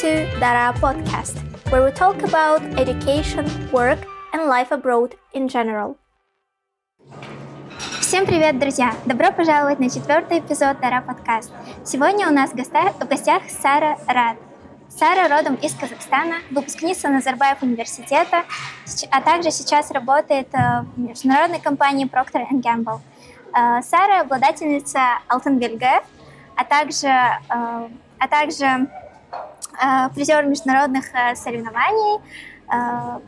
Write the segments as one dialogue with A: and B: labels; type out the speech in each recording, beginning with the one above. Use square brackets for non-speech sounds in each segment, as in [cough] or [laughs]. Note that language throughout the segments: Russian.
A: to Dara Podcast, where we talk about education, work, and life abroad in general. Всем привет, друзья! Добро пожаловать на четвертый эпизод Дара Подкаст. Сегодня у нас в гостях, Сара Рад. Сара родом из Казахстана, выпускница Назарбаев университета, а также сейчас работает э, в международной компании Procter Gamble. Э, Сара обладательница Алтенбельга, а также, э, а также призер международных соревнований.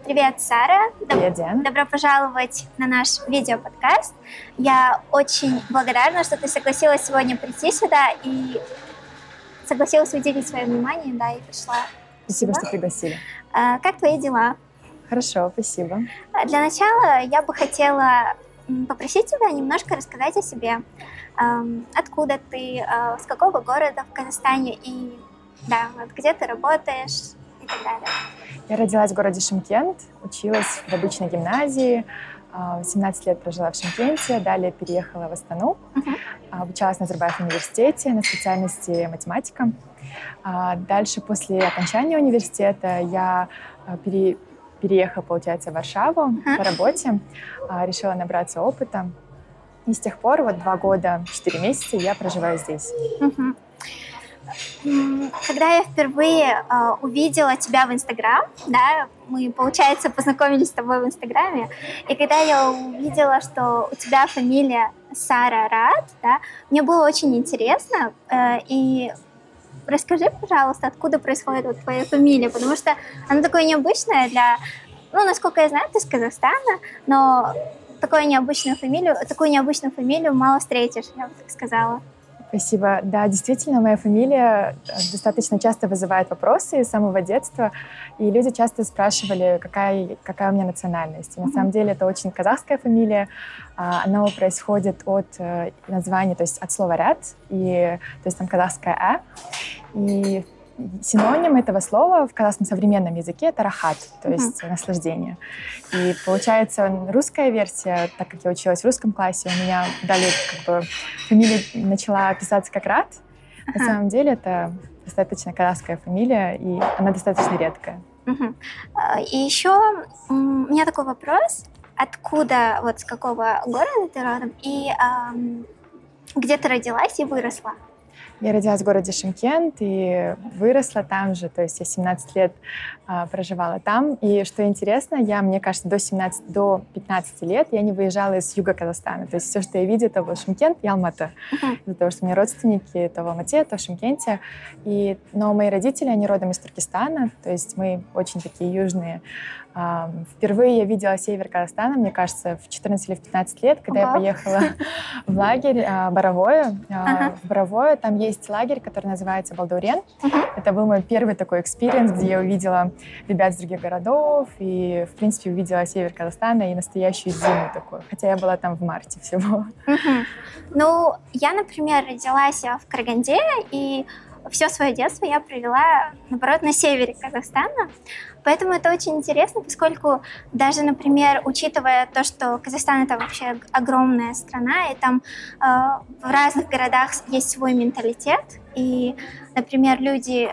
A: Привет, Сара.
B: Привет, Диана.
A: Добро пожаловать на наш видеоподкаст. Я очень благодарна, что ты согласилась сегодня прийти сюда и согласилась уделить свое внимание, да, и пришла.
B: Спасибо, что пригласили.
A: А, как твои дела?
B: Хорошо, спасибо.
A: А, для начала я бы хотела попросить тебя немножко рассказать о себе. Откуда ты, а, с какого города в Казахстане и да, вот где ты работаешь и так далее.
B: Я родилась в городе Шимкент, училась в обычной гимназии, 17 лет прожила в Шимкенте, далее переехала в Астану, uh-huh. обучалась на Назарбаев университете на специальности математика. Дальше, после окончания университета, я пере, переехала, получается, в Варшаву uh-huh. по работе, решила набраться опыта. И с тех пор, вот два года, четыре месяца, я проживаю здесь.
A: Uh-huh. Когда я впервые э, увидела тебя в Инстаграм, да, мы, получается, познакомились с тобой в Инстаграме, и когда я увидела, что у тебя фамилия Сара Рад, да, мне было очень интересно, э, и расскажи, пожалуйста, откуда происходит вот твоя фамилия, потому что она такая необычная для, ну, насколько я знаю, ты из Казахстана, но такую необычную фамилию, такую необычную фамилию мало встретишь, я бы так сказала.
B: Спасибо. Да, действительно, моя фамилия э, достаточно часто вызывает вопросы с самого детства, и люди часто спрашивали, какая, какая у меня национальность. И на самом деле это очень казахская фамилия. А, она происходит от э, названия, то есть от слова «ряд», и, то есть там казахская «а». И синоним этого слова в казахском современном языке это рахат, то есть uh-huh. наслаждение. И получается русская версия, так как я училась в русском классе, у меня дали как бы фамилия начала писаться как рад. Uh-huh. На самом деле это достаточно казахская фамилия, и она достаточно редкая.
A: Uh-huh. И еще у меня такой вопрос. Откуда, вот с какого города ты родом, и эм, где ты родилась и выросла?
B: Я родилась в городе Шимкент и выросла там же, то есть я 17 лет а, проживала там. И что интересно, я, мне кажется, до 17, до 15 лет я не выезжала из юга Казахстана. То есть все, что я видела, это был Шимкент и. Uh-huh. Из-за того, что у меня родственники то в Алмате, то в Шимкенте. И, но мои родители, они родом из Туркестана, то есть мы очень такие южные. Впервые я видела север Казахстана, мне кажется, в 14 или в 15 лет, когда я поехала [laughs] в лагерь а, Боровое. А, в Боровое там есть лагерь, который называется Балдаурен. Это был мой первый такой experience, где я увидела ребят из других городов и, в принципе, увидела север Казахстана и настоящую зиму такую. Хотя я была там в марте всего. [laughs]
A: Ну, я, например, родилась в Караганде, и все свое детство я провела, наоборот, на севере Казахстана. Поэтому это очень интересно, поскольку даже, например, учитывая то, что Казахстан это вообще огромная страна, и там э, в разных городах есть свой менталитет, и, например, люди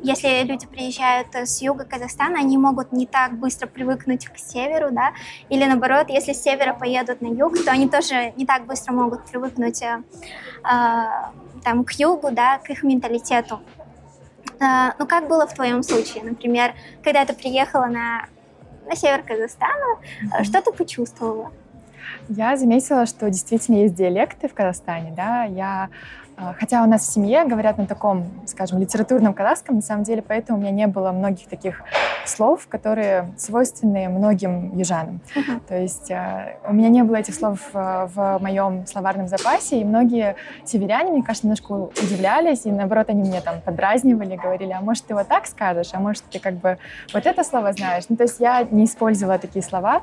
A: если люди приезжают с юга Казахстана, они могут не так быстро привыкнуть к северу, да, или наоборот, если с севера поедут на юг, то они тоже не так быстро могут привыкнуть э, там, к югу, да, к их менталитету. Э, ну, как было в твоем случае, например, когда ты приехала на, на север Казахстана, mm-hmm. что ты почувствовала?
B: Я заметила, что действительно есть диалекты в Казахстане, да, я хотя у нас в семье говорят на таком, скажем, литературном казахском, на самом деле, поэтому у меня не было многих таких слов, которые свойственны многим южанам. Uh-huh. То есть э, у меня не было этих слов в, в моем словарном запасе, и многие северяне, мне кажется, немножко удивлялись, и наоборот, они мне там подразнивали, говорили, а может, ты вот так скажешь, а может, ты как бы вот это слово знаешь. Ну, то есть я не использовала такие слова,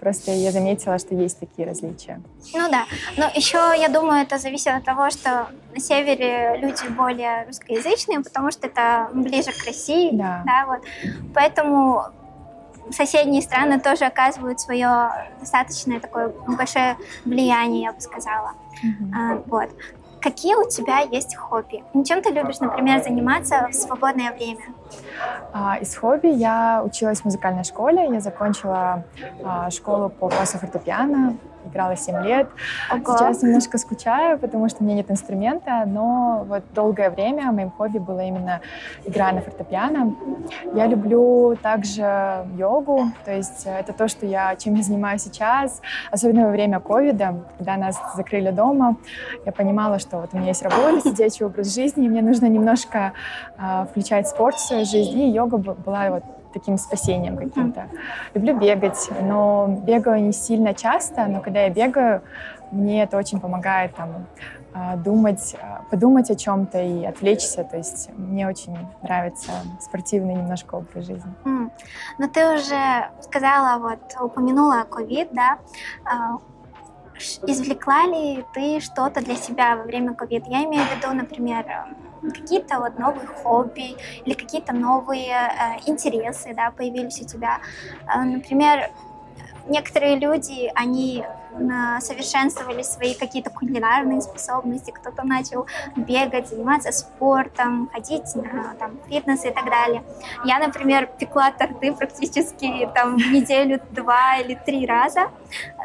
B: просто я заметила, что есть такие различия.
A: Ну да, но еще, я думаю, это зависит от того, что на севере люди более русскоязычные, потому что это ближе к России, да, да вот. Поэтому соседние страны тоже оказывают свое достаточно такое большое влияние, я бы сказала. Mm-hmm. А, вот. какие у тебя есть хобби? Чем ты любишь, например, заниматься в свободное время?
B: А, из хобби я училась в музыкальной школе. Я закончила а, школу по классу фортепиано играла 7 лет. Ого. Сейчас немножко скучаю, потому что у меня нет инструмента, но вот долгое время моим хобби было именно игра на фортепиано. Я люблю также йогу, то есть это то, что я, чем я занимаюсь сейчас, особенно во время ковида, когда нас закрыли дома, я понимала, что вот у меня есть работа, сидячий образ жизни, и мне нужно немножко э, включать спорт в свою жизнь, и йога была вот таким спасением каким-то. Люблю бегать, но бегаю не сильно часто, но когда я бегаю, мне это очень помогает там а, думать, а, подумать о чем-то и отвлечься. То есть мне очень нравится спортивный немножко образ жизни. Mm.
A: Но ты уже сказала, вот упомянула ковид, да? А, извлекла ли ты что-то для себя во время ковида? Я имею в виду, например, какие-то вот новые хобби или какие-то новые э, интересы, да, появились у тебя. Э, например, некоторые люди, они совершенствовали свои какие-то кулинарные способности, кто-то начал бегать, заниматься спортом, ходить на там, фитнес и так далее. Я, например, пекла торты практически там неделю два или три раза,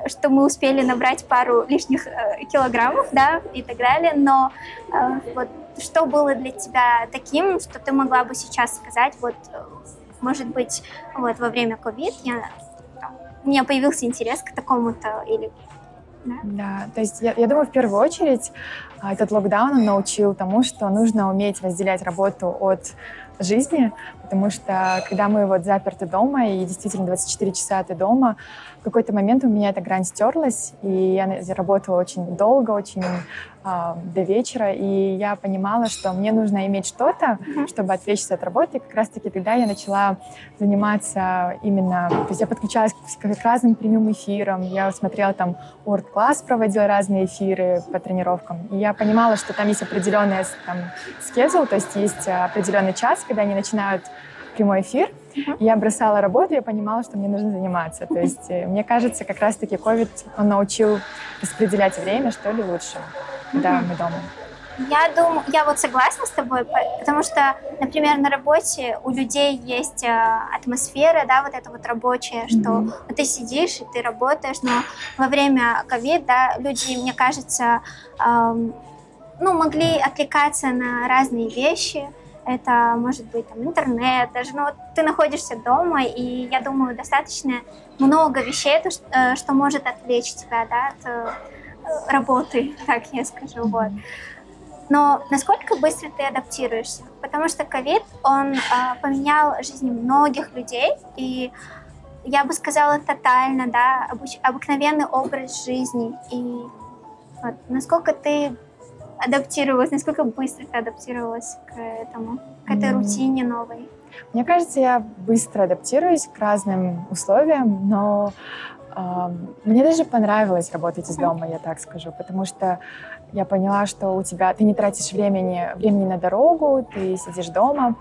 A: что мы успели набрать пару лишних э, килограммов, да, и так далее, но э, вот что было для тебя таким, что ты могла бы сейчас сказать, вот, может быть, вот во время ковид я у меня появился интерес к такому-то или
B: да? да, то есть я, я думаю, в первую очередь а, этот локдаун научил тому, что нужно уметь разделять работу от жизни, потому что когда мы вот заперты дома, и действительно 24 часа ты дома, в какой-то момент у меня эта грань стерлась, и я работала очень долго, очень э, до вечера, и я понимала, что мне нужно иметь что-то, чтобы отвлечься от работы, и как раз-таки тогда я начала заниматься именно, то есть я подключалась к, к разным прямым эфирам, я смотрела там World Class, проводила разные эфиры по тренировкам, и я понимала, что там есть определенный там schedule, то есть есть определенный час, когда они начинают прямой эфир, uh-huh. я бросала работу, я понимала, что мне нужно заниматься. То есть э, мне кажется, как раз-таки COVID, он научил распределять время, что ли, лучше, uh-huh. мы дома.
A: Я думаю, я вот согласна с тобой, потому что, например, на работе у людей есть э, атмосфера, да, вот эта вот рабочая, что mm-hmm. ты сидишь и ты работаешь, но во время ковид, да, люди, мне кажется, эм, ну, могли отвлекаться на разные вещи, это может быть там, интернет, даже ну, вот ты находишься дома, и я думаю, достаточно много вещей, то, что, э, что может отвлечь тебя да, от э, работы, [laughs] так я скажу. Вот. Но насколько быстро ты адаптируешься? Потому что ковид, он э, поменял жизни многих людей, и я бы сказала тотально, да, обыч, обыкновенный образ жизни. И вот, насколько ты адаптировалась, насколько быстро ты адаптировалась к этому, к этой mm. рутине новой?
B: Мне кажется, я быстро адаптируюсь к разным условиям, но э, мне даже понравилось работать из дома, я так скажу, потому что я поняла, что у тебя ты не тратишь времени, времени на дорогу, ты сидишь дома.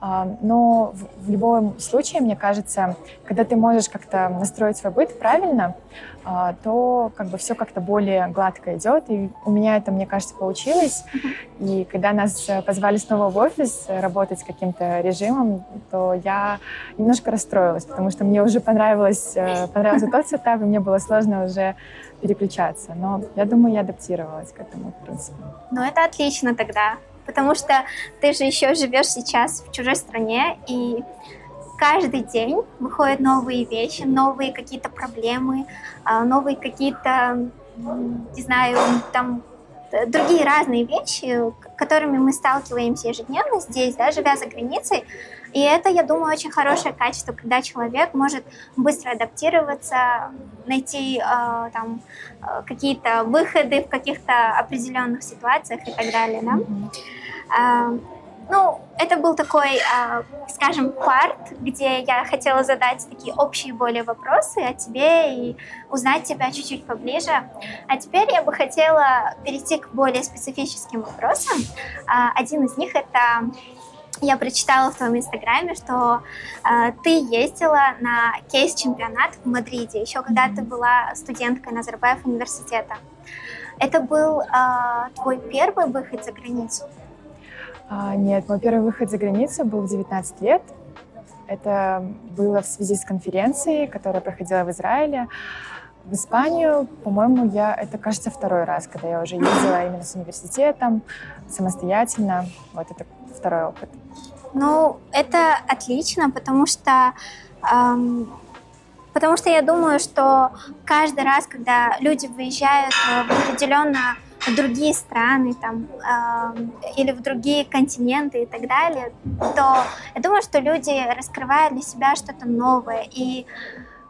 B: А, но в, в любом случае, мне кажется, когда ты можешь как-то настроить свой быт правильно, а, то как бы все как-то более гладко идет. И у меня это, мне кажется, получилось. И когда нас позвали снова в офис работать с каким-то режимом, то я немножко расстроилась, потому что мне уже понравилось, э, понравился тот сетап, и мне было сложно уже переключаться. Но я думаю, я адаптировалась к этому, в принципе.
A: Ну, это отлично тогда, потому что ты же еще живешь сейчас в чужой стране, и каждый день выходят новые вещи, новые какие-то проблемы, а, новые какие-то, не знаю, там другие разные вещи, которыми мы сталкиваемся ежедневно здесь, да, живя за границей. И это, я думаю, очень хорошее качество, когда человек может быстро адаптироваться, найти э, там э, какие-то выходы в каких-то определенных ситуациях и так далее. Да? Mm-hmm. Ну, это был такой, э, скажем, парт, где я хотела задать такие общие более вопросы о тебе и узнать тебя чуть-чуть поближе. А теперь я бы хотела перейти к более специфическим вопросам. Э, один из них это я прочитала в твоем инстаграме, что э, ты ездила на кейс-чемпионат в Мадриде, еще когда ты была студенткой Назарбаев университета. Это был а, твой первый выход за границу?
B: А, нет, мой первый выход за границу был в 19 лет. Это было в связи с конференцией, которая проходила в Израиле. В Испанию, по-моему, я, это, кажется, второй раз, когда я уже ездила именно с университетом, самостоятельно. Вот это второй опыт.
A: Ну, это отлично, потому что эм, потому что я думаю, что каждый раз, когда люди выезжают в определенно другие страны там, э, или в другие континенты и так далее, то я думаю, что люди раскрывают для себя что-то новое. И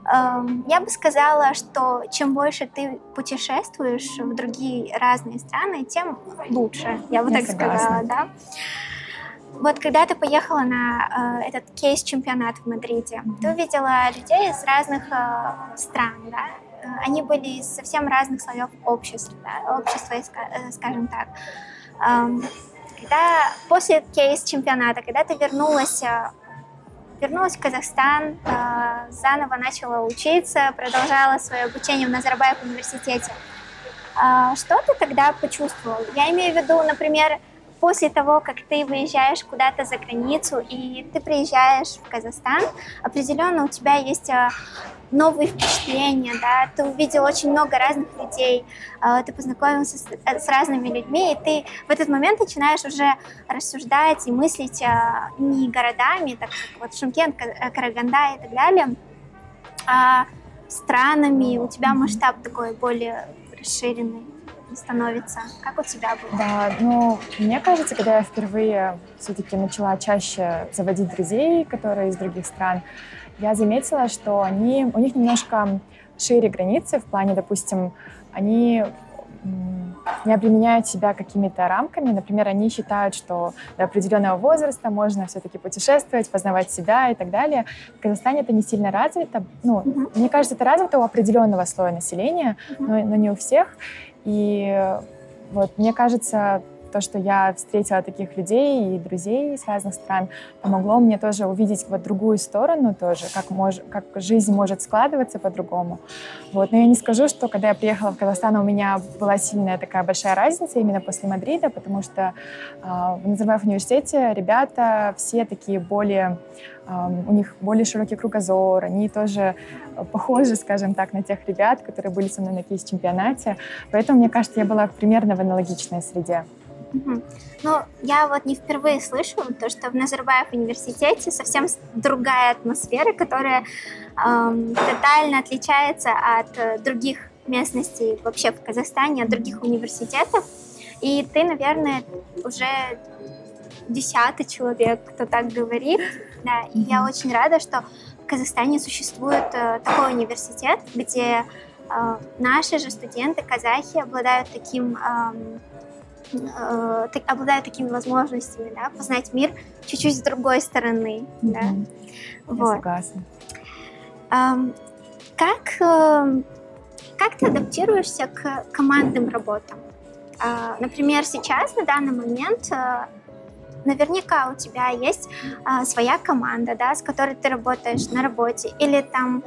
A: э, я бы сказала, что чем больше ты путешествуешь в другие разные страны, тем лучше. Я бы я так согласна. сказала, да. Вот когда ты поехала на э, этот кейс-чемпионат в Мадриде, mm-hmm. ты увидела людей из разных э, стран, да? Э, они были из совсем разных слоев общества, общества, э, скажем так. Эм, когда после кейс-чемпионата, когда ты вернулась, э, вернулась в Казахстан, заново начала учиться, продолжала свое обучение в Назарбаев университете, что ты тогда почувствовал? Я имею в виду, например, после того, как ты выезжаешь куда-то за границу и ты приезжаешь в Казахстан, определенно у тебя есть новые впечатления, да, ты увидел очень много разных людей, а, ты познакомился с, э, с разными людьми, и ты в этот момент начинаешь уже рассуждать и мыслить а, не городами, так как вот Шымкент, э, Караганда и так далее, а странами, у тебя масштаб такой более расширенный становится? Как у тебя было?
B: Да, ну, мне кажется, когда я впервые все-таки начала чаще заводить друзей, которые из других стран, я заметила, что они, у них немножко шире границы в плане, допустим, они не обременяют себя какими-то рамками. Например, они считают, что до определенного возраста можно все-таки путешествовать, познавать себя и так далее. В Казахстане это не сильно развито. Ну, uh-huh. Мне кажется, это развито у определенного слоя населения, uh-huh. но, но не у всех. И вот мне кажется, то, что я встретила таких людей и друзей из разных стран, помогло мне тоже увидеть вот другую сторону тоже, как, мож, как жизнь может складываться по-другому. Вот. Но я не скажу, что когда я приехала в Казахстан, у меня была сильная такая большая разница именно после Мадрида, потому что э, в университете ребята все такие более, э, у них более широкий кругозор, они тоже похожи, скажем так, на тех ребят, которые были со мной на кейс-чемпионате. Поэтому, мне кажется, я была примерно в аналогичной среде.
A: Угу. Ну, я вот не впервые слышу то, что в Назарбаев университете совсем другая атмосфера, которая эм, тотально отличается от э, других местностей вообще в Казахстане, от других университетов. И ты, наверное, уже десятый человек, кто так говорит. Да, и я очень рада, что в Казахстане существует э, такой университет, где э, наши же студенты, казахи, обладают таким э, э, обладают такими возможностями, да, познать мир чуть-чуть с другой стороны, mm-hmm. да.
B: Вот. Я согласна.
A: Эм, как, э, как ты адаптируешься к командным работам? Э, например, сейчас, на данный момент, э, наверняка у тебя есть э, своя команда, да, с которой ты работаешь на работе, или там,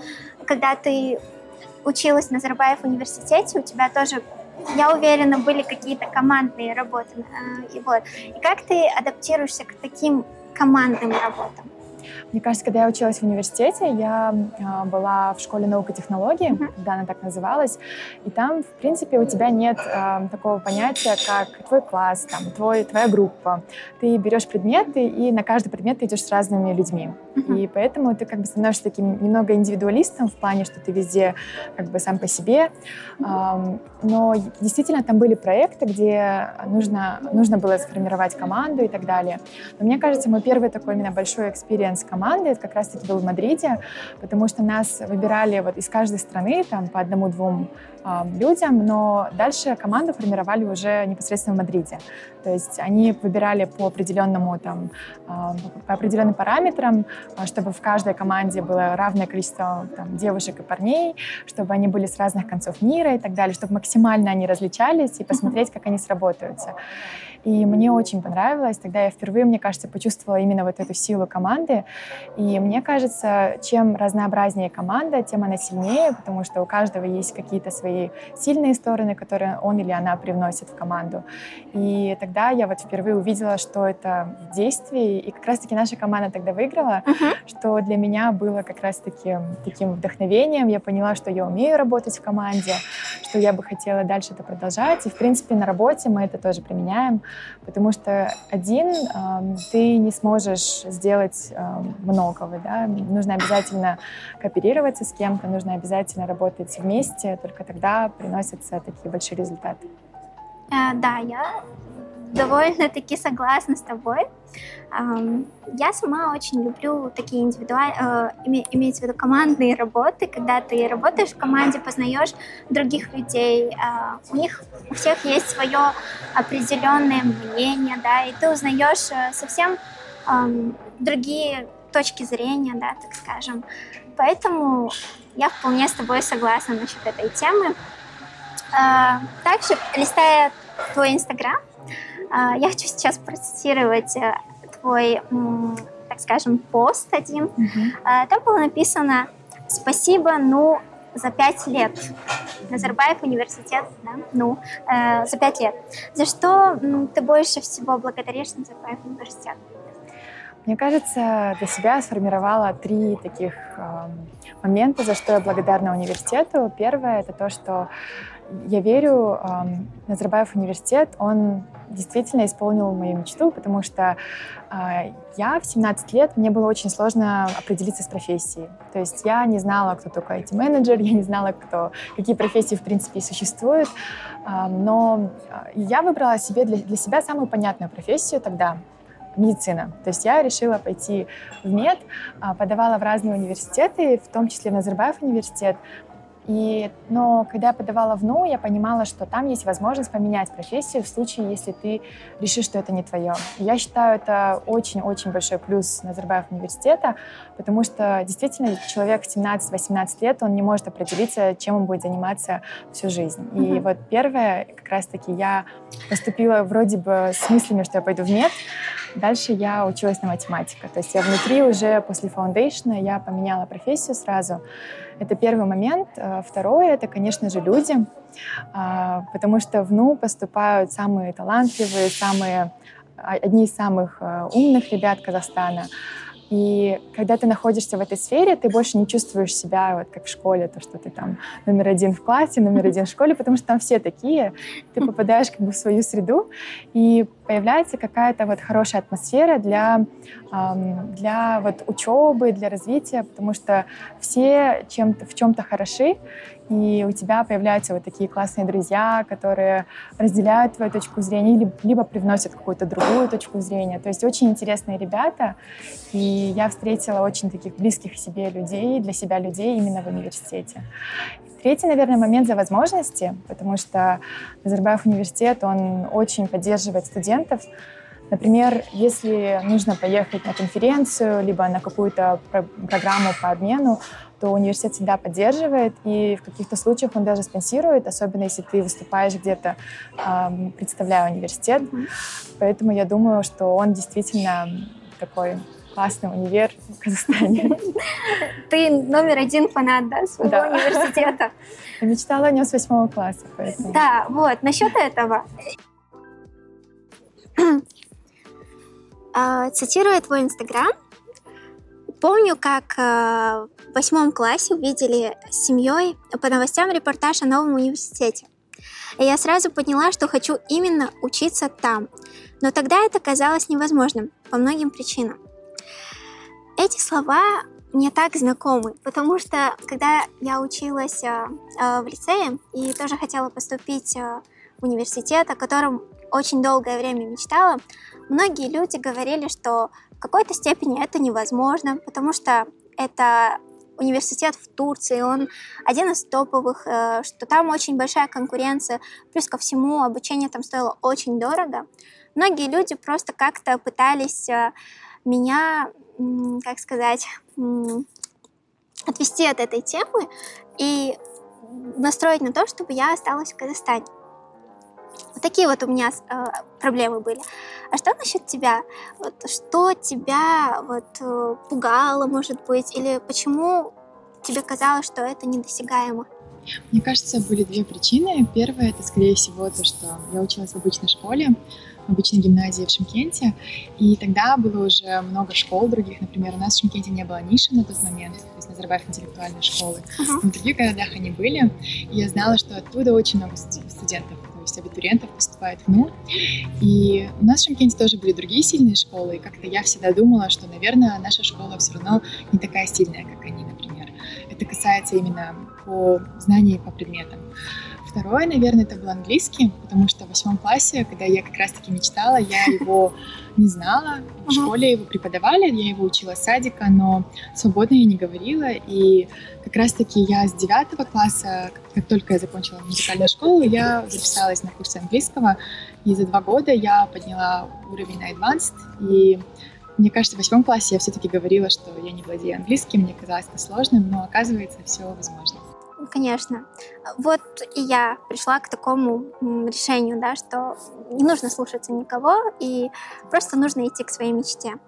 A: когда ты училась на Зарбаев университете, у тебя тоже я уверена, были какие-то командные работы. Э, и, вот. и как ты адаптируешься к таким командным работам?
B: Мне кажется, когда я училась в университете, я э, была в школе наук и технологий, mm-hmm. когда она так называлась, и там, в принципе, у тебя нет э, такого понятия, как твой класс, там, твой, твоя группа. Ты берешь предметы, и на каждый предмет ты идешь с разными людьми. Mm-hmm. И поэтому ты как бы становишься таким немного индивидуалистом в плане, что ты везде как бы сам по себе. Mm-hmm. Э, но действительно там были проекты, где нужно, нужно было сформировать команду и так далее. Но мне кажется, мой первый такой именно большой experience команды, это как раз-таки был в Мадриде, потому что нас выбирали вот из каждой страны, там по одному-двум людям, но дальше команду формировали уже непосредственно в Мадриде. То есть они выбирали по определенному там, по определенным параметрам, э, чтобы в каждой команде было равное количество там, девушек и парней, чтобы они были с разных концов мира и так далее, чтобы максимально они различались и посмотреть, как они сработаются. И мне очень понравилось. Тогда я впервые, мне кажется, почувствовала именно вот эту силу команды. И мне кажется, чем разнообразнее команда, тем она сильнее, потому что у каждого есть какие-то свои сильные стороны, которые он или она привносит в команду. И тогда я вот впервые увидела, что это в действии. И как раз-таки наша команда тогда выиграла, uh-huh. что для меня было как раз-таки таким вдохновением. Я поняла, что я умею работать в команде, что я бы хотела дальше это продолжать. И, в принципе, на работе мы это тоже применяем, потому что один э, ты не сможешь сделать э, многого. Да? Нужно обязательно кооперироваться с кем-то, нужно обязательно работать вместе, только тогда приносятся такие большие результаты.
A: Э, да, я довольно-таки согласна с тобой. Я сама очень люблю такие индивидуальные, э, имеется в виду командные работы, когда ты работаешь в команде, познаешь других людей, а, у них у всех есть свое определенное мнение, да, и ты узнаешь э, совсем другие точки зрения, да, так скажем. Поэтому я вполне с тобой согласна насчет этой темы. А, также, листая твой инстаграм, а, я хочу сейчас процитировать э, твой, так скажем, пост один. Mm-hmm. Там было написано «Спасибо, ну, за пять лет. Назарбаев университет, да, ну, э, за пять лет. За что ты больше всего благодаришь Назарбаев университет?
B: Мне кажется, для себя сформировала три таких э, момента, за что я благодарна университету. Первое — это то, что я верю, э, Назарбаев университет, он действительно исполнил мою мечту, потому что э, я в 17 лет, мне было очень сложно определиться с профессией. То есть я не знала, кто такой IT-менеджер, я не знала, кто, какие профессии в принципе существуют, э, но я выбрала себе для, для себя самую понятную профессию тогда, медицина. То есть я решила пойти в мед, подавала в разные университеты, в том числе в Назарбаев университет, и, но когда я подавала в НУ, я понимала, что там есть возможность поменять профессию в случае, если ты решишь, что это не твое. И я считаю, это очень-очень большой плюс Назарбаев университета, потому что действительно человек в 17-18 лет, он не может определиться, чем он будет заниматься всю жизнь. И mm-hmm. вот первое, как раз-таки я поступила вроде бы с мыслями, что я пойду в мед, Дальше я училась на математика. То есть я внутри уже после foundation а я поменяла профессию сразу. Это первый момент. Э, второе — это, конечно же, люди, а, потому что в НУ поступают самые талантливые, самые, а, одни из самых умных ребят Казахстана. И когда ты находишься в этой сфере, ты больше не чувствуешь себя вот как в школе, то, что ты там номер один в классе, номер один в школе, потому что там все такие. Ты попадаешь как бы в свою среду, и появляется какая-то вот хорошая атмосфера для, для вот учебы, для развития, потому что все чем-то, в чем-то хороши, и у тебя появляются вот такие классные друзья, которые разделяют твою точку зрения либо привносят какую-то другую точку зрения. То есть очень интересные ребята, и я встретила очень таких близких себе людей, для себя людей именно в университете. Третий, наверное, момент за возможности, потому что Назарбаев университет, он очень поддерживает студентов, Например, если нужно поехать на конференцию, либо на какую-то про- программу по обмену, то университет всегда поддерживает, и в каких-то случаях он даже спонсирует, особенно если ты выступаешь где-то, представляя университет. Поэтому я думаю, что он действительно такой классный универ в Казахстане.
A: Ты номер один фанат, да, своего да. университета?
B: Я мечтала о нем с восьмого класса,
A: поэтому... Да, вот, насчет этого. А, цитируя твой инстаграм, помню, как э, в восьмом классе увидели с семьей по новостям репортаж о новом университете. И я сразу поняла, что хочу именно учиться там. Но тогда это казалось невозможным по многим причинам. Эти слова мне так знакомы, потому что когда я училась э, э, в лицее и тоже хотела поступить в университет, о котором очень долгое время мечтала, многие люди говорили, что какой-то степени это невозможно, потому что это университет в Турции, он один из топовых, э, что там очень большая конкуренция, плюс ко всему обучение там стоило очень дорого. Многие люди просто как-то пытались э, меня, как сказать, отвести от этой темы и настроить на то, чтобы я осталась в Казахстане. Вот такие вот у меня э, проблемы были. А что насчет тебя? Вот что тебя вот э, пугало, может быть, или почему тебе казалось, что это недосягаемо?
B: Мне кажется, были две причины. Первая — это, скорее всего, то, что я училась в обычной школе, в обычной гимназии в Шимкенте, и тогда было уже много школ других. Например, у нас в Шимкенте не было ниши на тот момент, то есть Назарбаев интеллектуальной школы. Uh-huh. В других городах они были, и я знала, что оттуда очень много студентов есть абитуриентов поступает в НУ. И у нас в Шимкенте тоже были другие сильные школы, и как-то я всегда думала, что, наверное, наша школа все равно не такая сильная, как они, например. Это касается именно по знаний по предметам. Второе, наверное, это был английский, потому что в восьмом классе, когда я как раз-таки мечтала, я его не знала. В школе его преподавали, я его учила с садика, но свободно я не говорила. И как раз-таки я с девятого класса, как только я закончила музыкальную школу, я записалась на курсы английского. И за два года я подняла уровень на advanced. И мне кажется, в восьмом классе я все-таки говорила, что я не владею английским, мне казалось это сложным, но оказывается, все возможно.
A: Конечно. Вот и я пришла к такому решению, да, что не нужно слушаться никого, и просто нужно идти к своей мечте.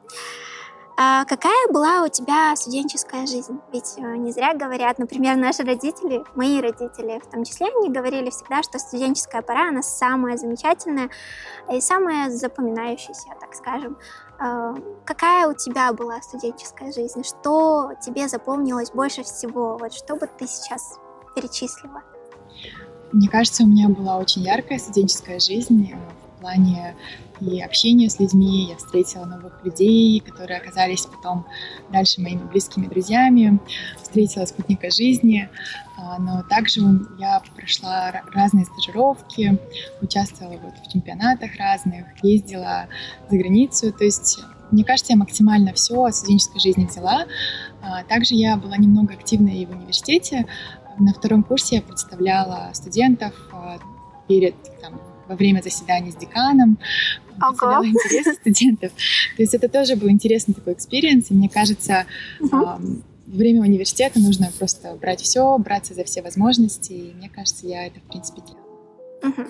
A: А какая была у тебя студенческая жизнь? Ведь э, не зря говорят, например, наши родители, мои родители в том числе, они говорили всегда, что студенческая пора, она самая замечательная и самая запоминающаяся, так скажем. А, какая у тебя была студенческая жизнь? Что тебе запомнилось больше всего? Вот что бы ты сейчас перечислила?
B: Мне кажется, у меня была очень яркая студенческая жизнь э, в плане и общения с людьми. Я встретила новых людей, которые оказались потом дальше моими близкими друзьями. Встретила спутника жизни. А, но также я прошла разные стажировки, участвовала вот в чемпионатах разных, ездила за границу. То есть мне кажется, я максимально все от студенческой жизни взяла. А, также я была немного активной и в университете. На втором курсе я представляла студентов а, перед там, во время заседаний с деканом, представляла интересы студентов. То есть это тоже был интересный такой experience, и мне кажется, во время университета нужно просто брать все, браться за все возможности, и мне кажется, я это, в принципе, делала.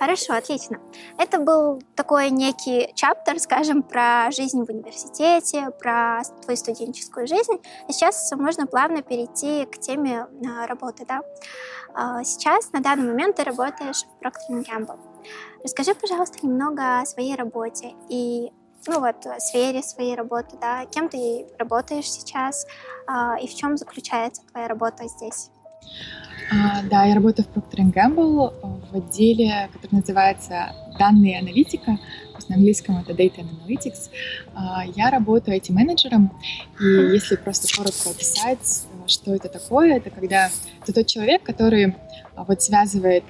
A: Хорошо, отлично. Это был такой некий chapter, скажем, про жизнь в университете, про твою студенческую жизнь. И сейчас можно плавно перейти к теме а, работы, да? А, сейчас, на данный момент, ты работаешь в Procter Gamble. Расскажи, пожалуйста, немного о своей работе и ну вот, сфере своей работы, да, кем ты работаешь сейчас а, и в чем заключается твоя работа здесь?
B: А, да, я работаю в Procter Gamble в отделе, который называется «Данные аналитика», на английском это Data Analytics. А, я работаю этим-менеджером, и если просто коротко описать, что это такое, это когда это тот человек, который а, вот связывает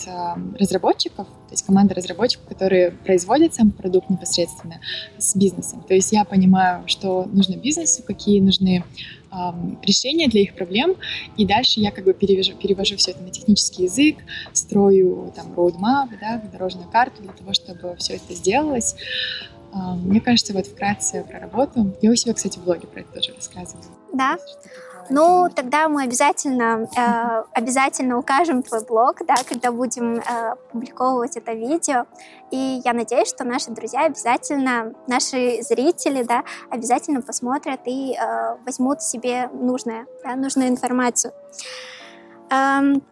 B: разработчиков, то есть команда разработчиков, которые производят сам продукт непосредственно с бизнесом. То есть я понимаю, что нужно бизнесу, какие нужны решения для их проблем, и дальше я как бы перевожу, перевожу все это на технический язык, строю там roadmap, да, дорожную карту для того, чтобы все это сделалось. Мне кажется, вот вкратце про работу. Я у себя, кстати, в блоге про это тоже рассказывала.
A: Да? Ну, тогда мы обязательно, э, обязательно укажем твой блог, да, когда будем э, публиковывать это видео. И я надеюсь, что наши друзья обязательно, наши зрители, да, обязательно посмотрят и э, возьмут себе нужное, да, нужную информацию. Эм,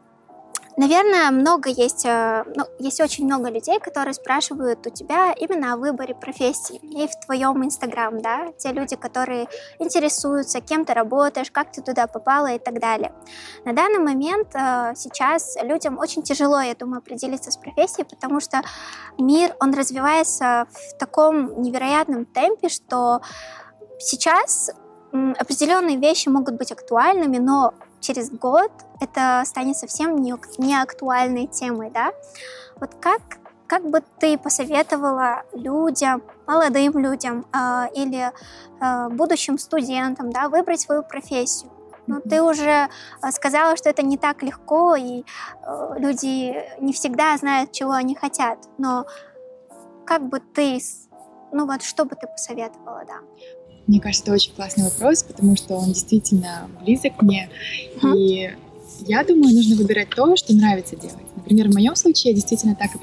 A: Наверное, много есть, э, ну, есть очень много людей, которые спрашивают у тебя именно о выборе профессии и в твоем Инстаграм, да, те люди, которые интересуются, кем ты работаешь, как ты туда попала и так далее. На данный момент э, сейчас людям очень тяжело, я думаю, определиться с профессией, потому что мир, он развивается в таком невероятном темпе, что сейчас определенные вещи могут быть актуальными, но через год это станет совсем не, не актуальной темой, да? Вот как, как бы ты посоветовала людям, молодым людям э, или э, будущим студентам, да, выбрать свою профессию? Ну, ты уже а, сказала, что это не так легко, и люди не всегда знают, чего они хотят. Но как бы ты, ну вот, что бы ты посоветовала, да?
B: Мне кажется, это очень классный вопрос, потому что он действительно близок мне. Uh-huh. И я думаю, нужно выбирать то, что нравится делать. Например, в моем случае я действительно так и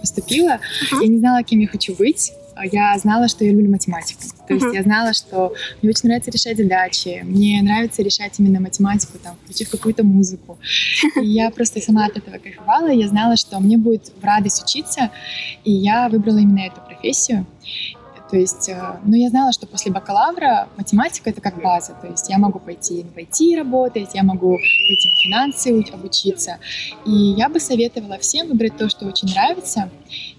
B: поступила, uh-huh. я не знала, кем я хочу быть. Я знала, что я люблю математику. То есть uh-huh. я знала, что мне очень нравится решать задачи, мне нравится решать именно математику, там, включив какую-то музыку. [laughs] И я просто сама от этого кайфовала, я знала, что мне будет в радость учиться, и я выбрала именно эту профессию. То есть, э, ну, я знала, что после бакалавра математика — это как база. То есть я могу пойти в IT работать, я могу пойти на финансы обучиться. И я бы советовала всем выбрать то, что очень нравится,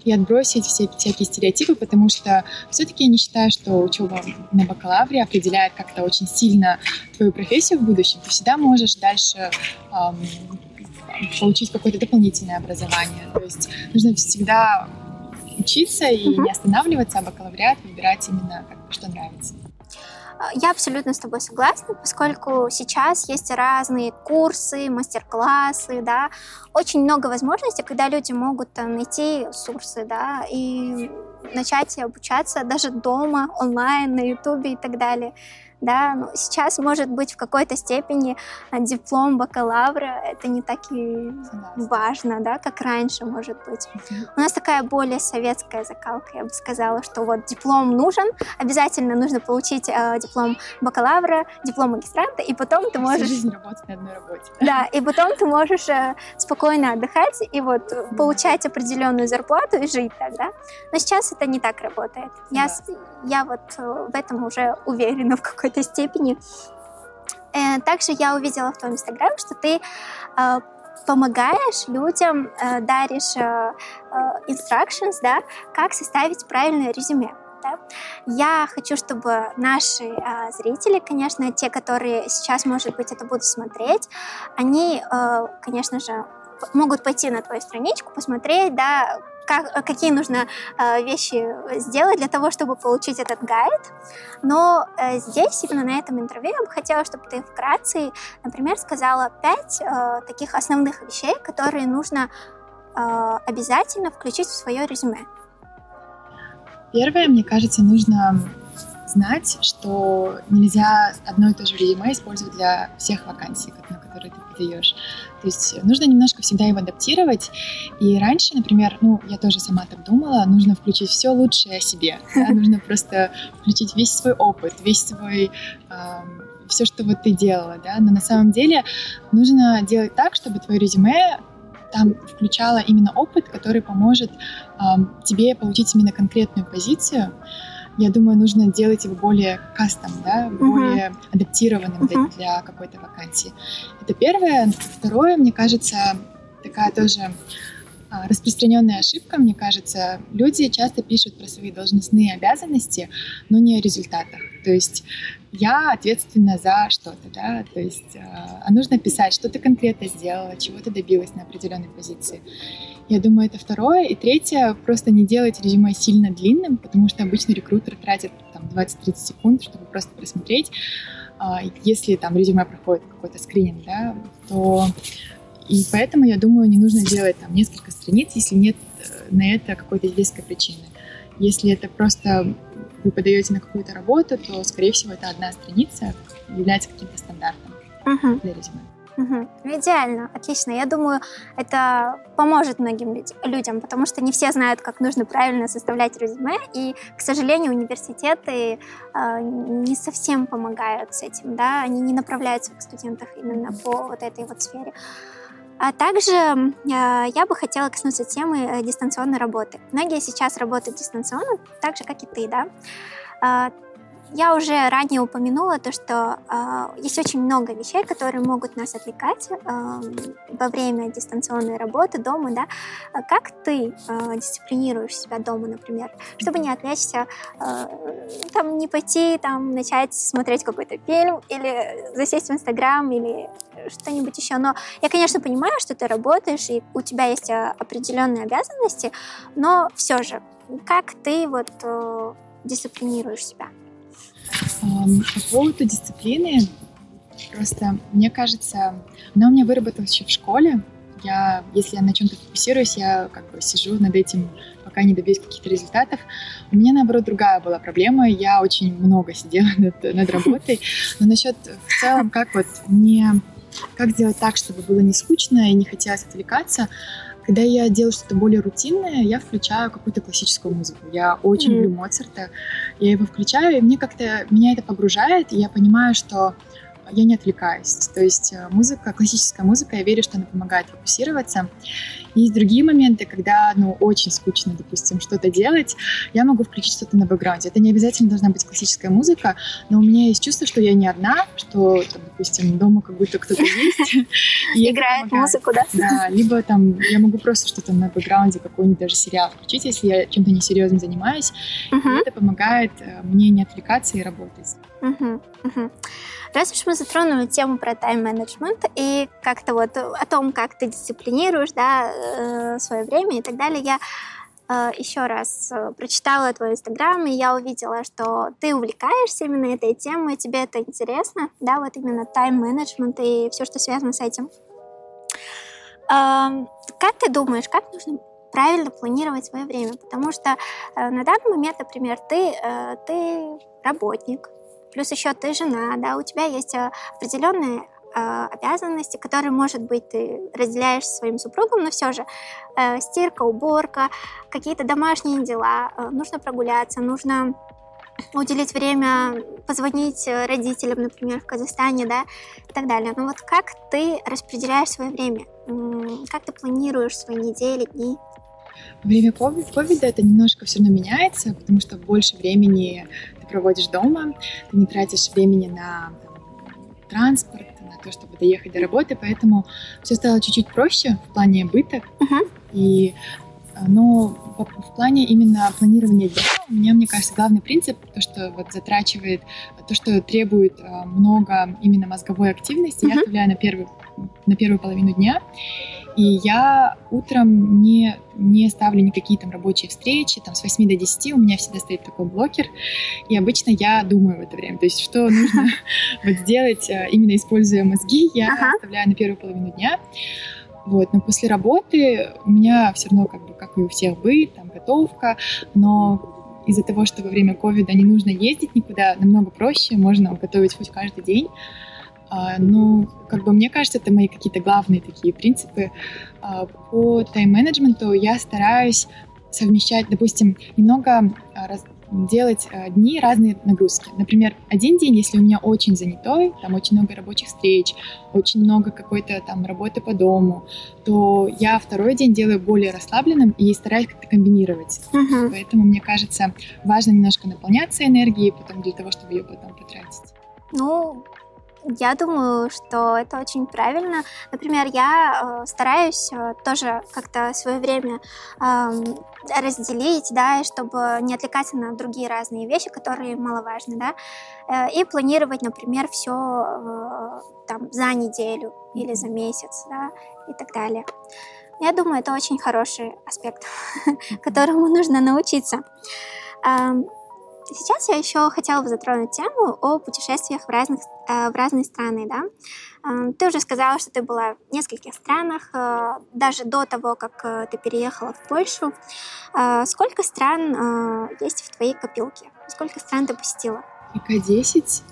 B: и отбросить все всякие стереотипы, потому что все-таки я не считаю, что учеба на бакалавре определяет как-то очень сильно твою профессию в будущем. Ты всегда можешь дальше эм, получить какое-то дополнительное образование. То есть нужно всегда учиться и uh-huh. не останавливаться, а бакалавриат выбирать именно как, что нравится.
A: А, я абсолютно с тобой согласна, поскольку сейчас есть разные курсы, мастер-классы, да, очень много возможностей, когда люди могут там, найти курсы, да, и начать обучаться даже дома, онлайн, на ютубе и так далее да, ну, сейчас, может быть, в какой-то степени а, диплом бакалавра это не так и важно, да, как раньше, может быть. У нас такая более советская закалка, я бы сказала, что вот диплом нужен, обязательно нужно получить э, диплом бакалавра, диплом магистранта, и потом ты можешь...
B: Всю жизнь работать на одной работе.
A: Да, и потом ты можешь э, спокойно отдыхать и вот получать определенную зарплату и жить так, да. Но сейчас это не так работает. Я, я вот э, в этом уже уверена в какой-то какой-то степени. Э, также я увидела в твоем инстаграме, что ты э, помогаешь людям, э, даришь instructions, да, как составить правильное резюме. Я хочу, чтобы наши э, зрители, конечно, те, которые сейчас, может быть, это будут смотреть, они, э, конечно же, могут пойти на твою страничку, посмотреть, да, как, какие нужно э, вещи сделать для того, чтобы получить этот гайд. Но э, здесь, именно на этом интервью, я бы хотела, чтобы ты вкратце, например, сказала пять э, таких основных вещей, которые нужно э, обязательно включить в свое резюме.
B: Первое, мне кажется, нужно знать, что нельзя одно и то же резюме использовать для всех вакансий, на которые ты подаешь. То есть нужно немножко всегда его адаптировать. И раньше, например, ну, я тоже сама так думала, нужно включить все лучшее о себе. Да? [laughs] Нужно просто включить весь свой опыт, весь свой... Все, что вот ты делала, да, но на самом деле нужно делать так, чтобы твое резюме там включало именно опыт, который поможет эм, тебе получить именно конкретную позицию, я думаю, нужно делать его более кастом, да, uh-huh. более адаптированным uh-huh. для, для какой-то вакансии. Это первое. Второе, мне кажется, такая тоже а, распространенная ошибка, мне кажется, люди часто пишут про свои должностные обязанности, но не о результатах. То есть я ответственна за что-то, да, то есть а нужно писать, что ты конкретно сделала, чего ты добилась на определенной позиции. Я думаю, это второе. И третье, просто не делать резюме сильно длинным, потому что обычно рекрутер тратит там 20-30 секунд, чтобы просто просмотреть. А, если там резюме проходит какой-то скрининг, да, то и поэтому, я думаю, не нужно делать там несколько страниц, если нет э, на это какой-то веской причины. Если это просто вы подаете на какую-то работу, то, скорее всего, это одна страница является каким-то стандартом uh-huh. для резюме.
A: Угу. Идеально, отлично. Я думаю, это поможет многим людям, потому что не все знают, как нужно правильно составлять резюме, и, к сожалению, университеты э, не совсем помогают с этим, да, они не направляют своих студентов именно по вот этой вот сфере. А также э, я бы хотела коснуться темы э, дистанционной работы. Многие сейчас работают дистанционно, так же, как и ты, да. Я уже ранее упомянула то, что э, есть очень много вещей, которые могут нас отвлекать э, во время дистанционной работы дома, да. Как ты э, дисциплинируешь себя дома, например, чтобы не отвлечься, э, там не пойти, там начать смотреть какой-то фильм или засесть в Инстаграм или что-нибудь еще. Но я, конечно, понимаю, что ты работаешь и у тебя есть определенные обязанности, но все же, как ты вот э, дисциплинируешь себя?
B: По поводу дисциплины, просто мне кажется, она у меня выработалась еще в школе. Я, если я на чем-то фокусируюсь, я как бы сижу над этим, пока не добьюсь каких-то результатов. У меня, наоборот, другая была проблема. Я очень много сидела [laughs] над, над работой. Но насчет в целом, как вот не как сделать так, чтобы было не скучно и не хотелось отвлекаться, Когда я делаю что-то более рутинное, я включаю какую-то классическую музыку. Я очень mm-hmm. люблю Моцарта. Я его включаю, и мне как-то меня это погружает, и я понимаю, что я не отвлекаюсь. То есть э, музыка, классическая музыка, я верю, что она помогает фокусироваться. Есть другие моменты, когда, ну, очень скучно, допустим, что-то делать, я могу включить что-то на бэкграунде. Это не обязательно должна быть классическая музыка, но у меня есть чувство, что я не одна, что, там, допустим, дома как будто кто-то есть.
A: Играет музыку, да?
B: Да, либо там я могу просто что-то на бэкграунде, какой-нибудь даже сериал включить, если я чем-то несерьезным занимаюсь. Это помогает э, мне не отвлекаться и работать.
A: Раз уж мы затронули тему про тайм-менеджмент и как-то вот о том, как ты дисциплинируешь, да, э, свое время и так далее, я э, еще раз э, прочитала твой инстаграм, и я увидела, что ты увлекаешься именно этой темой, тебе это интересно, да, вот именно тайм-менеджмент и все, что связано с этим. Как ты думаешь, как нужно правильно планировать свое время? Потому что на данный момент, например, ты, ты работник, плюс еще ты жена, да, у тебя есть э, определенные э, обязанности, которые, может быть, ты разделяешь со своим супругом, но все же э, стирка, уборка, какие-то домашние дела, нужно прогуляться, нужно уделить время, позвонить родителям, например, в Казахстане, да, и так далее. Но вот как ты распределяешь свое время? Как ты планируешь свои недели, дни?
B: Во время ковида это немножко все равно меняется, потому что больше времени ты проводишь дома, ты не тратишь времени на там, транспорт, на то, чтобы доехать до работы, поэтому все стало чуть-чуть проще в плане быта. Uh-huh. И но в плане именно планирования дня у меня, мне кажется, главный принцип, то, что вот затрачивает, то, что требует а, много именно мозговой активности, uh-huh. я оставляю на первую, на первую половину дня. И я утром не, не ставлю никакие там рабочие встречи, там с 8 до 10 у меня всегда стоит такой блокер, и обычно я думаю в это время, то есть что [laughs] нужно вот сделать, а, именно используя мозги, я оставляю на первую половину дня. Вот, но после работы у меня все равно, как бы, как и у всех быт, там, готовка, но из-за того, что во время ковида не нужно ездить никуда, намного проще, можно готовить хоть каждый день. А, ну, как бы мне кажется, это мои какие-то главные такие принципы. А, по тайм-менеджменту я стараюсь совмещать, допустим, немного а, раз, делать э, дни разные нагрузки. Например, один день, если у меня очень занятой, там очень много рабочих встреч, очень много какой-то там работы по дому, то я второй день делаю более расслабленным и стараюсь как-то комбинировать. Uh-huh. Поэтому мне кажется, важно немножко наполняться энергией потом для того, чтобы ее потом потратить.
A: Ну, я думаю, что это очень правильно. Например, я э, стараюсь э, тоже как-то свое время э, разделить, да, и чтобы не отвлекаться на другие разные вещи, которые маловажны, да, э, и планировать, например, все э, там за неделю или за месяц, да, и так далее. Я думаю, это очень хороший аспект, [laughs] которому нужно научиться. Сейчас я еще хотела бы затронуть тему о путешествиях в, разных, э, в разные страны. Да? Э, ты уже сказала, что ты была в нескольких странах, э, даже до того, как ты переехала в Польшу. Сколько стран есть в твоей копилке? Сколько стран ты посетила?
B: Пока 10.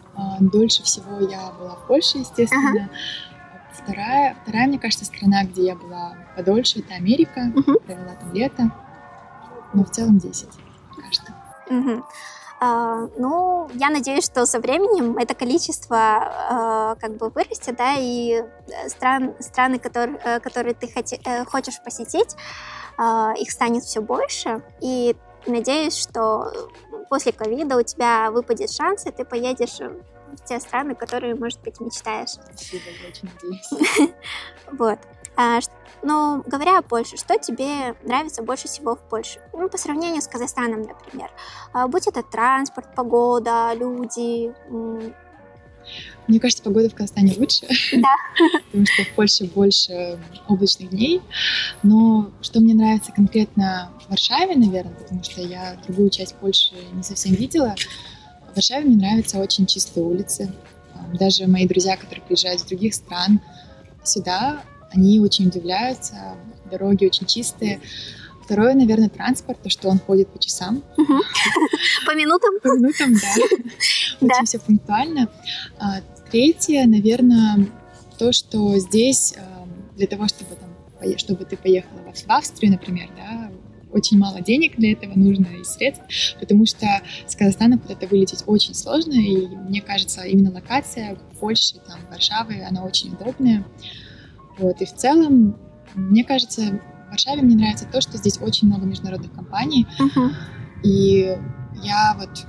B: Дольше всего я была в Польше, естественно. Ага. Вторая, вторая, мне кажется, страна, где я была подольше, это Америка. Угу. Провела там лето. Но в целом 10 пока что.
A: Угу. Uh, ну, я надеюсь, что со временем это количество uh, как бы вырастет, да, и э, стран, страны, которые, uh, которые ты хоти, э, хочешь посетить, их станет все больше. И надеюсь, что после ковида у тебя выпадет шанс, и ты поедешь в те страны, которые, может быть, мечтаешь.
B: Спасибо, я очень надеюсь. [laughs]
A: Вот. А, но говоря о Польше, что тебе нравится больше всего в Польше? Ну, по сравнению с Казахстаном, например. А, будь это транспорт, погода, люди.
B: Мне кажется, погода в Казахстане лучше. [laughs]
A: Да. [laughs]
B: Потому что в Польше больше облачных дней. Но что мне нравится конкретно в Варшаве, наверное, потому что я другую часть Польши не совсем видела. В Варшаве мне нравятся очень чистые улицы. Даже мои друзья, которые приезжают из других стран сюда, они очень удивляются, дороги очень чистые. Второе, наверное, транспорт, то, что он ходит по часам.
A: По минутам?
B: По минутам, да. [laughs] Очень все пунктуально. А, третье, наверное, то, что здесь эм, для того, чтобы там чтобы ты поехала в Австрию, например, да, очень мало денег для этого нужно и средств, потому что с Казахстана куда-то вылететь очень сложно, и мне кажется, именно локация в Польше, там, Варшавы, она очень удобная. Вот, и в целом, мне кажется, в Варшаве мне нравится то, что здесь очень много международных компаний, uh-huh. и я вот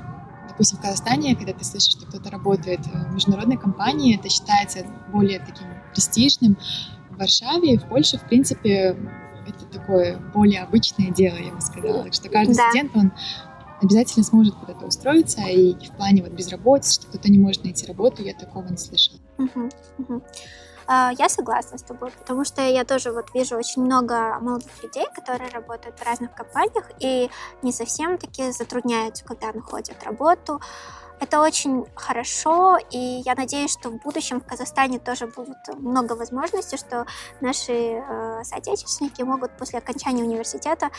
B: допустим, в Казахстане, когда ты слышишь, что кто-то работает в международной компании, это считается более таким престижным. В Варшаве и в Польше, в принципе, это такое более обычное дело, я бы сказала. Так что каждый да. студент, он обязательно сможет куда-то устроиться, и в плане вот безработицы, что кто-то не может найти работу, я такого не слышала.
A: Угу, угу. Я согласна с тобой, потому что я тоже вот вижу очень много молодых людей, которые работают в разных компаниях и не совсем таки затрудняются, когда находят работу. Это очень хорошо, и я надеюсь, что в будущем в Казахстане тоже будет много возможностей, что наши э, соотечественники могут после окончания университета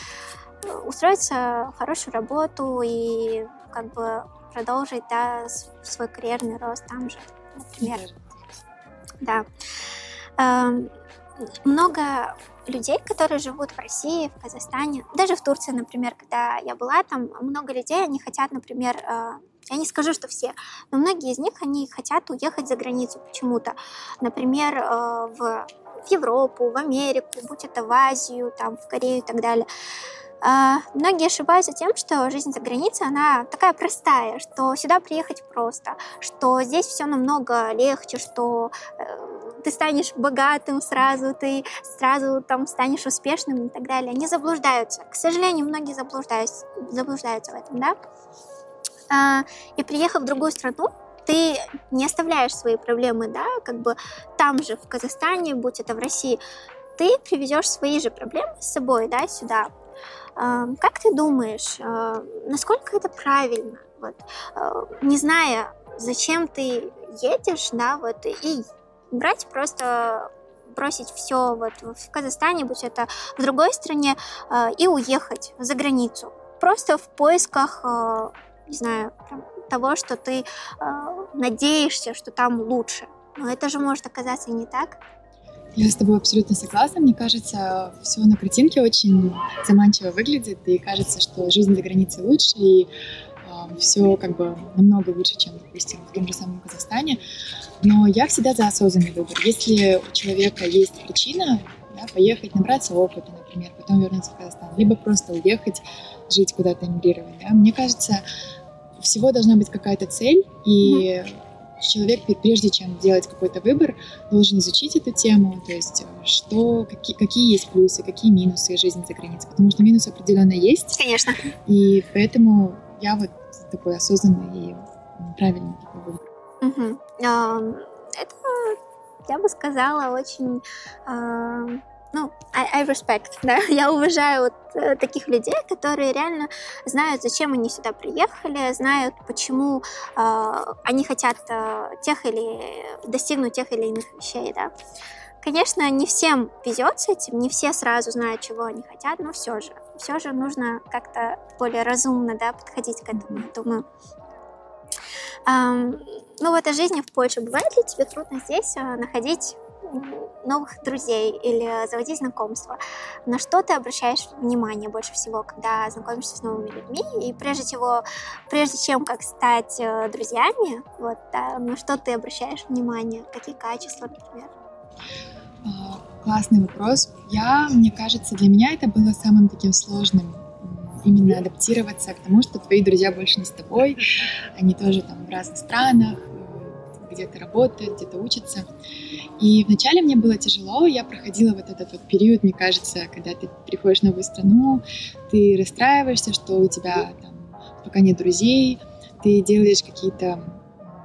A: э, устроиться хорошую работу и как бы продолжить да, свой карьерный рост там же, например. Да. Эм, много людей, которые живут в России, в Казахстане, даже в Турции, например, когда я была там, много людей, они хотят, например, э, я не скажу, что все, но многие из них, они хотят уехать за границу почему-то. Например, э, в, Европу, в Америку, будь это в Азию, там, в Корею и так далее. Uh, многие ошибаются тем, что жизнь за границей, она такая простая, что сюда приехать просто, что здесь все намного легче, что uh, ты станешь богатым сразу, ты сразу там станешь успешным и так далее. Они заблуждаются. К сожалению, многие заблуждаются, заблуждаются в этом, да? А, и приехав в другую страну, ты не оставляешь свои проблемы, да, как бы там же, в Казахстане, будь это в России, ты привезешь свои же проблемы с собой, да, сюда. А, как ты думаешь, а, насколько это правильно? Вот, не зная, зачем ты едешь, да, вот, и брать просто бросить все вот в Казахстане, будь это в другой стране, и уехать за границу. Просто в поисках не знаю, того, что ты надеешься, что там лучше. Но это же может оказаться не так.
B: Я с тобой абсолютно согласна. Мне кажется, все на картинке очень заманчиво выглядит, и кажется, что жизнь за границей лучше, и э, все как бы намного лучше, чем, допустим, в том же самом Казахстане. Но я всегда за осознанный выбор. Если у человека есть причина да, поехать, набраться опыта, например, потом вернуться в Казахстан, либо просто уехать, жить куда-то, эмигрировать. Да? Мне кажется, всего должна быть какая-то цель, и mm-hmm. Человек, прежде чем делать какой-то выбор, должен изучить эту тему, то есть что, какие, какие есть плюсы, какие минусы жизни за границей, потому что минусы определенно есть.
A: Конечно.
B: И поэтому я вот такой осознанный и правильный такой выбор.
A: Um, это, я бы сказала, очень... Ну, I, I respect, [laughs] да, я уважаю вот э, таких людей, которые реально знают, зачем они сюда приехали, знают, почему э, они хотят э, тех или достигнуть тех или иных вещей, да. Конечно, не всем везет с этим, не все сразу знают, чего они хотят, но все же, все же нужно как-то более разумно, да, подходить к этому, думаю. Um, ну, в этой жизни в Польше бывает ли тебе трудно здесь uh, находить новых друзей или заводить знакомства. На что ты обращаешь внимание больше всего, когда знакомишься с новыми людьми? И прежде всего, прежде чем как стать э, друзьями, вот, да, на что ты обращаешь внимание? Какие качества, например?
B: А, классный вопрос. Я, мне кажется, для меня это было самым таким сложным именно адаптироваться к тому, что твои друзья больше не с тобой, они тоже там в разных странах, где-то работают, где-то учатся. И вначале мне было тяжело, я проходила вот этот вот период, мне кажется, когда ты приходишь в новую страну, ты расстраиваешься, что у тебя там пока нет друзей, ты делаешь какие-то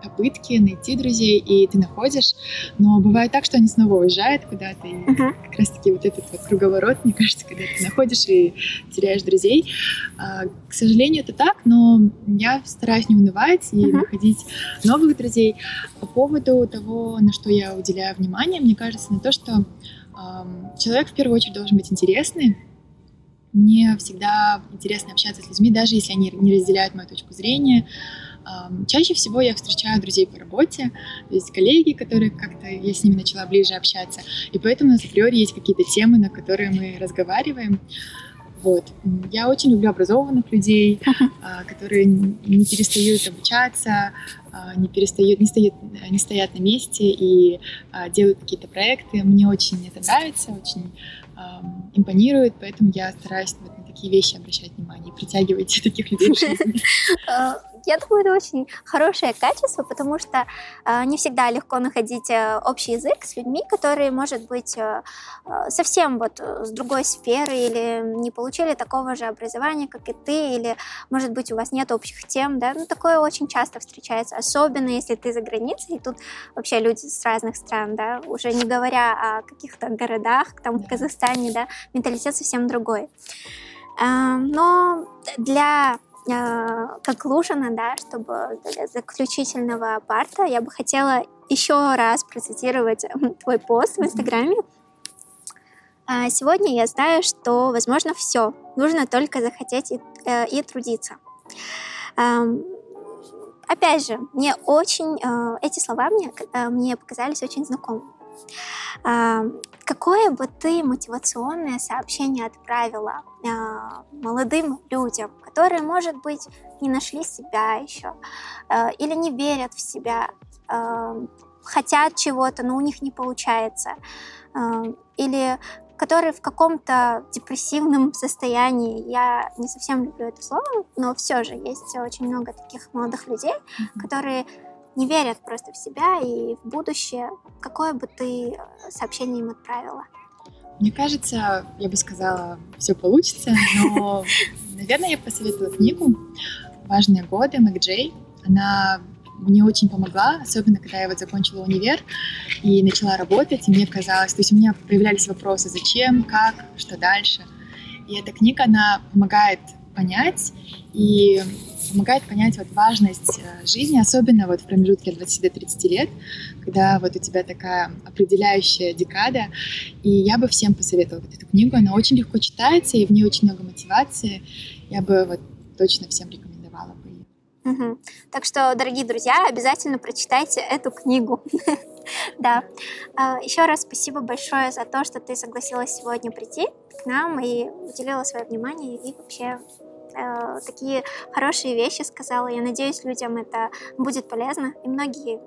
B: попытки найти друзей, и ты находишь, но бывает так, что они снова уезжают куда-то, и uh-huh. как раз-таки вот этот вот круговорот, мне кажется, когда ты находишь и теряешь друзей. А, к сожалению, это так, но я стараюсь не унывать и uh-huh. находить новых друзей. По поводу того, на что я уделяю внимание, мне кажется, на то, что э, человек в первую очередь должен быть интересный, мне всегда интересно общаться с людьми, даже если они не разделяют мою точку зрения, Чаще всего я встречаю друзей по работе, то есть коллеги, которые как-то я с ними начала ближе общаться, и поэтому у нас априори есть какие-то темы, на которые мы разговариваем. Вот. Я очень люблю образованных людей, [laughs] а, которые не перестают обучаться, а, не перестают, не стоят, не стоят на месте и а, делают какие-то проекты. Мне очень это нравится, очень импонирует, поэтому я стараюсь на такие вещи обращать внимание и притягивать [laughs] таких людей в жизни. [laughs]
A: Я думаю, это очень хорошее качество, потому что э, не всегда легко находить э, общий язык с людьми, которые, может быть, э, э совсем вот э, с другой сферы или не получили такого же образования, как и ты, или, может быть, у вас нет общих тем, да, ну, такое очень часто встречается, особенно если ты за границей, и тут вообще люди с разных стран, да, уже не говоря о каких-то городах, там, в Казахстане, да, менталитет совсем другой. Э, но для а, как Лужина, да, чтобы для заключительного парта я бы хотела еще раз процитировать [laughs] твой пост в Инстаграме. А, сегодня я знаю, что возможно все. Нужно только захотеть и, э, и трудиться. Опять же, мне очень э, эти слова мне, э, мне показались очень знакомыми. Какое бы ты мотивационное сообщение отправила молодым людям, которые, может быть, не нашли себя еще э, или не верят в себя, э, хотят чего-то, но у них не получается, э, или которые в каком-то депрессивном состоянии. Я не совсем люблю это слово, но все же есть очень много таких молодых людей, mm-hmm. которые не верят просто в себя и в будущее. Какое бы ты сообщение им отправила?
B: Мне кажется, я бы сказала, все получится, но [laughs] Наверное, я посоветую книгу «Важные годы» Мэг Джей. Она мне очень помогла, особенно когда я вот закончила универ и начала работать, и мне казалось, то есть у меня появлялись вопросы, зачем, как, что дальше. И эта книга, она помогает понять и помогает понять вот важность э, жизни, особенно вот в промежутке от 20 до 30 лет, когда вот у тебя такая определяющая декада. И я бы всем посоветовала вот эту книгу. Она очень легко читается, и в ней очень много мотивации. Я бы вот точно всем рекомендовала бы ее.
A: Угу. Так что, дорогие друзья, обязательно прочитайте эту книгу. [laughs] Да. А, Еще раз спасибо большое за то, что ты согласилась сегодня прийти к нам и уделила свое внимание и вообще э, такие хорошие вещи сказала. Я надеюсь, людям это будет полезно, и многие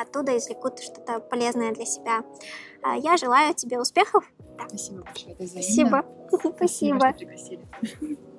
A: оттуда извлекут что-то полезное для себя. Э, я желаю тебе успехов.
B: Да. Спасибо большое. Это
A: Спасибо. [laughs] Спасибо. Спасибо.